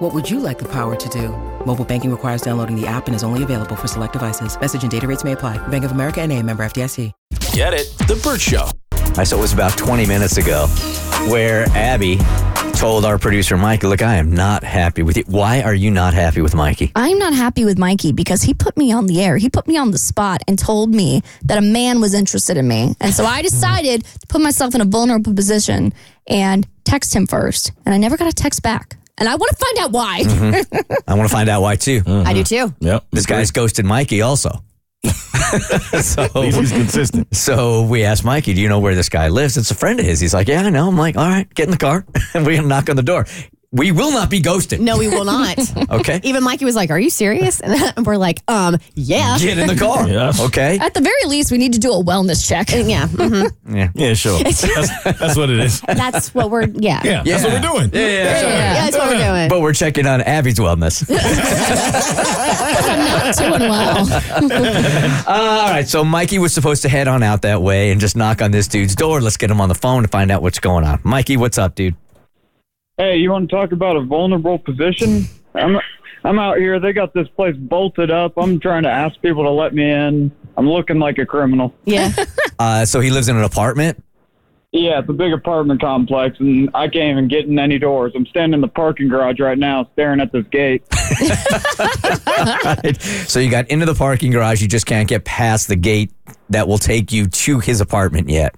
What would you like the power to do? Mobile banking requires downloading the app and is only available for select devices. Message and data rates may apply. Bank of America and a member FDIC. Get it? The Bert Show. I saw it was about 20 minutes ago where Abby told our producer Mikey, look, I am not happy with you. Why are you not happy with Mikey? I'm not happy with Mikey because he put me on the air. He put me on the spot and told me that a man was interested in me. And so I decided to put myself in a vulnerable position and text him first. And I never got a text back. And I want to find out why. I want to find out why too. I do too. Yep. This guy's ghosted Mikey also. so, He's consistent. so we asked Mikey, do you know where this guy lives? It's a friend of his. He's like, yeah, I know. I'm like, all right, get in the car. and we're going to knock on the door. We will not be ghosted. No, we will not. Okay. Even Mikey was like, "Are you serious?" And we're like, "Um, yeah, Get in the car. Yes. Okay. At the very least, we need to do a wellness check. yeah." mhm. Yeah. Yeah, sure. That's, that's what it is. That's what we're yeah. Yeah, that's what we're doing. Yeah, yeah, yeah. Yeah, that's what we're doing. But we're checking on Abby's wellness. I'm not doing well. Uh, all right, so Mikey was supposed to head on out that way and just knock on this dude's door. Let's get him on the phone to find out what's going on. Mikey, what's up, dude? Hey, you want to talk about a vulnerable position? I'm I'm out here. They got this place bolted up. I'm trying to ask people to let me in. I'm looking like a criminal. yeah. Uh, so he lives in an apartment. Yeah, it's a big apartment complex, and I can't even get in any doors. I'm standing in the parking garage right now, staring at this gate. Right. So you got into the parking garage. You just can't get past the gate that will take you to his apartment yet.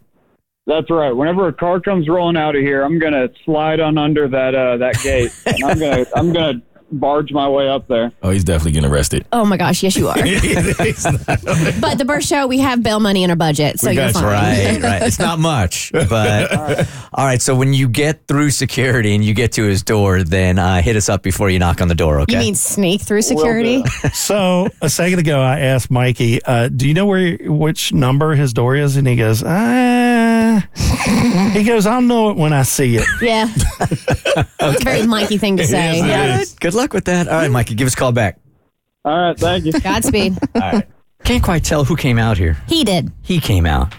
That's right. Whenever a car comes rolling out of here, I'm gonna slide on under that uh, that gate, and I'm gonna I'm gonna barge my way up there. Oh, he's definitely getting arrested. Oh my gosh, yes you are. but the Bert Show, we have bail money in our budget, so We you're fine. Right, right. It's not much, but all right. So when you get through security and you get to his door, then uh, hit us up before you knock on the door. Okay. You mean sneak through security? So a second ago, I asked Mikey, uh, "Do you know where which number his door is?" And he goes, "Ah." he goes, "I'll know it when I see it." yeah. That's a very Mikey thing to say. Yes, Yeah. is. Good luck with that. All right, Mikey, give us a call back. All right, thank you. Godspeed. all right. Can't quite tell who came out here. He did. He came out.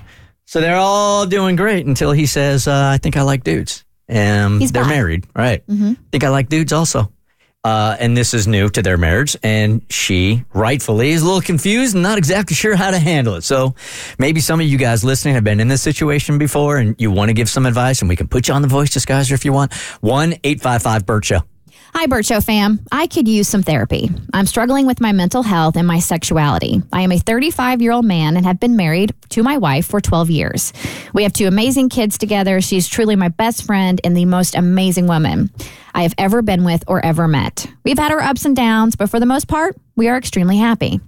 So they're all doing great until he says, uh, I think I like dudes. And He's they're bi. married, right? Mm-hmm. think I like dudes also. Uh, and this is new to their marriage. And she, rightfully, is a little confused and not exactly sure how to handle it. So maybe some of you guys listening have been in this situation before and you want to give some advice, and we can put you on the voice disguiser if you want. 1 855 Bert Show. Hi, Bert Show fam. I could use some therapy. I'm struggling with my mental health and my sexuality. I am a 35 year old man and have been married to my wife for 12 years. We have two amazing kids together. She's truly my best friend and the most amazing woman I have ever been with or ever met. We've had our ups and downs, but for the most part, we are extremely happy.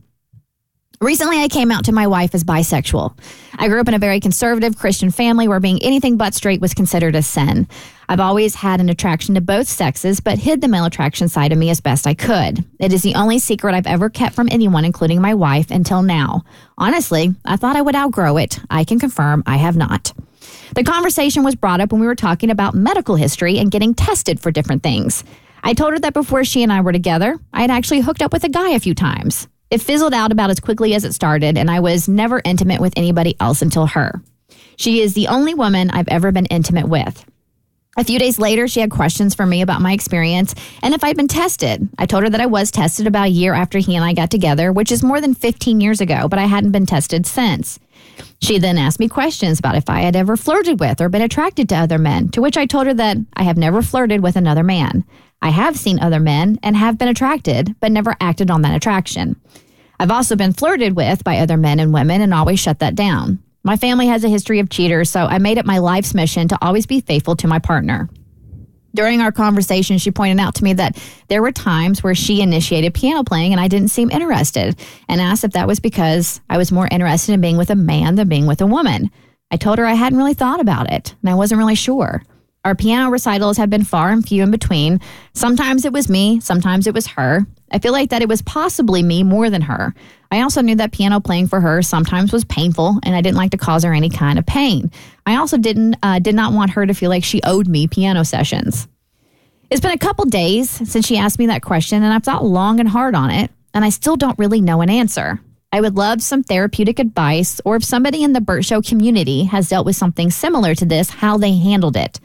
Recently, I came out to my wife as bisexual. I grew up in a very conservative Christian family where being anything but straight was considered a sin. I've always had an attraction to both sexes, but hid the male attraction side of me as best I could. It is the only secret I've ever kept from anyone, including my wife, until now. Honestly, I thought I would outgrow it. I can confirm I have not. The conversation was brought up when we were talking about medical history and getting tested for different things. I told her that before she and I were together, I had actually hooked up with a guy a few times. It fizzled out about as quickly as it started, and I was never intimate with anybody else until her. She is the only woman I've ever been intimate with. A few days later, she had questions for me about my experience and if I'd been tested. I told her that I was tested about a year after he and I got together, which is more than 15 years ago, but I hadn't been tested since. She then asked me questions about if I had ever flirted with or been attracted to other men, to which I told her that I have never flirted with another man. I have seen other men and have been attracted, but never acted on that attraction. I've also been flirted with by other men and women and always shut that down. My family has a history of cheaters, so I made it my life's mission to always be faithful to my partner. During our conversation, she pointed out to me that there were times where she initiated piano playing and I didn't seem interested and asked if that was because I was more interested in being with a man than being with a woman. I told her I hadn't really thought about it and I wasn't really sure. Our piano recitals have been far and few in between. Sometimes it was me, sometimes it was her. I feel like that it was possibly me more than her. I also knew that piano playing for her sometimes was painful, and I didn't like to cause her any kind of pain. I also didn't uh, did not want her to feel like she owed me piano sessions. It's been a couple days since she asked me that question, and I've thought long and hard on it, and I still don't really know an answer. I would love some therapeutic advice, or if somebody in the Bert Show community has dealt with something similar to this, how they handled it.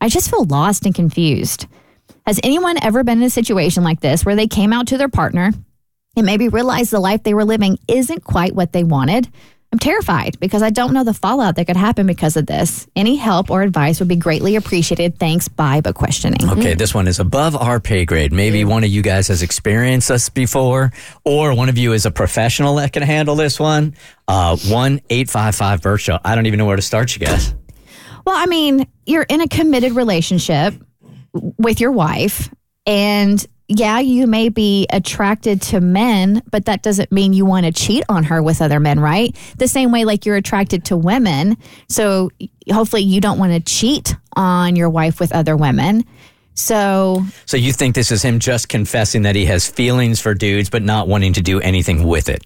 I just feel lost and confused. Has anyone ever been in a situation like this where they came out to their partner and maybe realized the life they were living isn't quite what they wanted? I'm terrified because I don't know the fallout that could happen because of this. Any help or advice would be greatly appreciated. Thanks. Bye, but questioning. Okay, this one is above our pay grade. Maybe one of you guys has experienced this before, or one of you is a professional that can handle this one. Uh, one eight five five Bert Show. I don't even know where to start, you guys. Well, I mean, you're in a committed relationship with your wife, and yeah, you may be attracted to men, but that doesn't mean you want to cheat on her with other men, right? The same way, like you're attracted to women. So hopefully, you don't want to cheat on your wife with other women. So, So you think this is him just confessing that he has feelings for dudes, but not wanting to do anything with it?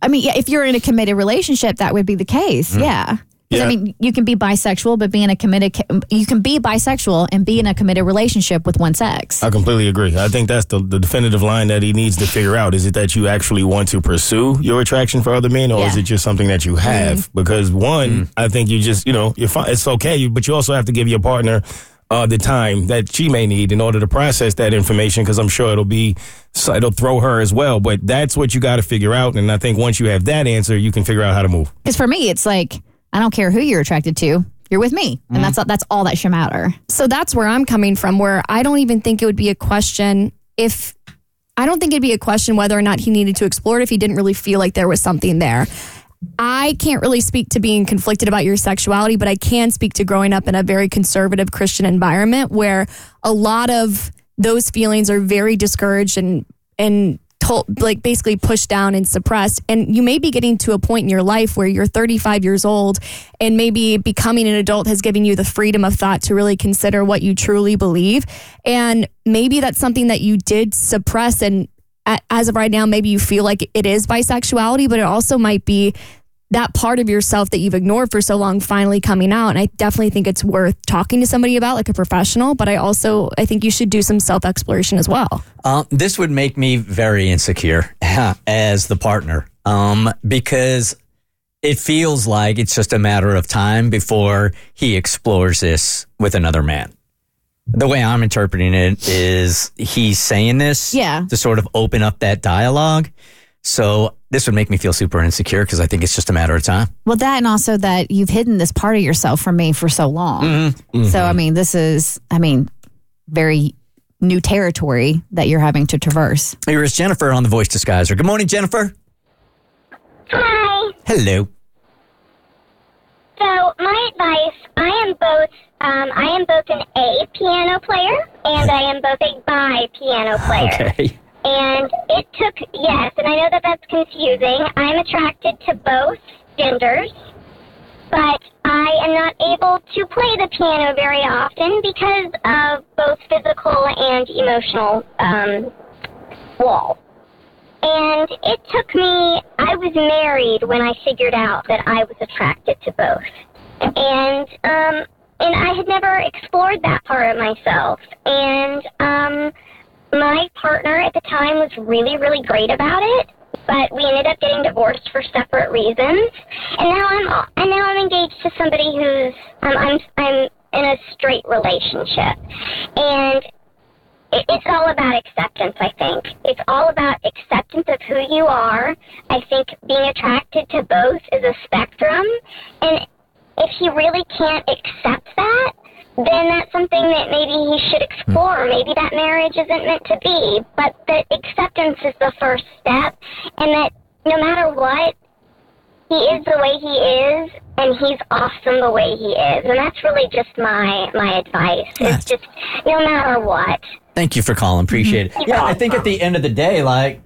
I mean, yeah, if you're in a committed relationship, that would be the case. Hmm. Yeah. 'Cause, Yeah. I mean, you can be bisexual, but be in a committed, you can be bisexual and be in a committed relationship with one sex. I completely agree. I think that's the, the definitive line that he needs to figure out. Is it that you actually want to pursue your attraction for other men, or is it just something that you have? Because one, I think you just, you know, you're fine. It's okay, but you also have to give your partner uh, the time that she may need in order to process that information. Because I'm sure it'll be it'll throw her as well. But that's what you got to figure out. And I think once you have that answer, you can figure out how to move. Because for me, it's like I don't care who you're attracted to, you're with me, and mm. that's that's all that should matter. So that's where I'm coming from, where I don't even think it would be a question if I don't think it'd be a question whether or not he needed to explore it if he didn't really feel like there was something there. I can't really speak to being conflicted about your sexuality, but I can speak to growing up in a very conservative Christian environment where a lot of those feelings are very discouraged and and told like basically pushed down and suppressed. And you may be getting to a point in your life where you're 35 years old and maybe becoming an adult has given you the freedom of thought to really consider what you truly believe. And maybe that's something that you did suppress and as of right now maybe you feel like it is bisexuality but it also might be that part of yourself that you've ignored for so long finally coming out and i definitely think it's worth talking to somebody about like a professional but i also i think you should do some self exploration as well Um, this would make me very insecure as the partner um, because it feels like it's just a matter of time before he explores this with another man. The way I'm interpreting it is he's saying this Yeah. to sort of open up that dialogue. So this would make me feel super insecure because I think it's just a matter of time. Well, that and also that you've hidden this part of yourself from me for so long. So, I mean, this is, I mean, very new territory that you're having to traverse. Here is Jennifer on the voice disguiser. Good morning, Jennifer. Hi. Hello. So my advice: I am both. Um, I am both an A piano player and I am both a bi piano player. Okay. And it took yes, and I know that that's confusing. I'm attracted to both genders, but I am not able to play the piano very often because of both physical and emotional um, walls. And it took me, I was married when I figured out that I was attracted to both. And, um, and I had never explored that part of myself. And, um, my partner at the time was really, really great about it, but we ended up getting divorced for separate reasons. And now I'm, and now I'm engaged to somebody who's, um, I'm, I'm in a straight relationship. And it- it's all about acceptance, I think. It's all about acceptance of who you are. I think being attracted to both is a spectrum. And if he really can't accept that, then that's something that maybe he should explore. Hmm. Maybe that marriage isn't meant to be. But that acceptance is the first step. And that no matter what, he is the way he is, and he's awesome the way he is. And that's really just my, my advice. It's just no matter what. Thank you for calling. Appreciate it. Yeah, I think at the end of the day, like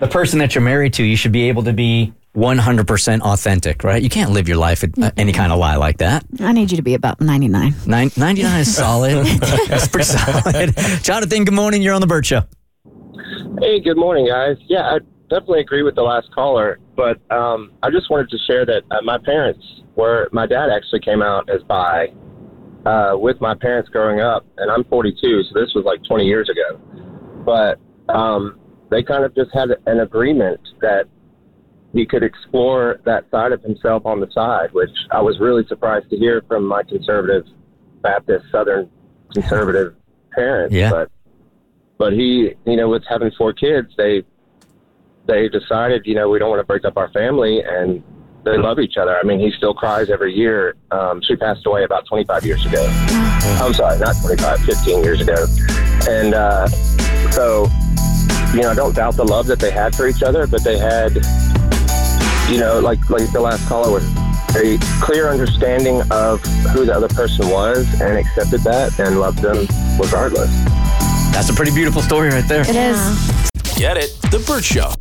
the person that you're married to, you should be able to be 100% authentic, right? You can't live your life with uh, any kind of lie like that. I need you to be about 99. Nine, 99 is solid. That's pretty solid. Jonathan, good morning. You're on the Bert Show. Hey, good morning, guys. Yeah, I definitely agree with the last caller, but um, I just wanted to share that uh, my parents were, my dad actually came out as bi uh, with my parents growing up, and I'm 42, so this was like 20 years ago. But um, they kind of just had an agreement that he could explore that side of himself on the side, which I was really surprised to hear from my conservative Baptist Southern conservative parents. Yeah. But but he, you know, with having four kids, they they decided, you know, we don't want to break up our family, and they love each other. I mean, he still cries every year. Um, she passed away about 25 years ago. I'm sorry, not 25, 15 years ago. And uh, so, you know, I don't doubt the love that they had for each other, but they had, you know, like like the last caller was a clear understanding of who the other person was and accepted that and loved them regardless. That's a pretty beautiful story right there. It is. Get it? The Bert Show.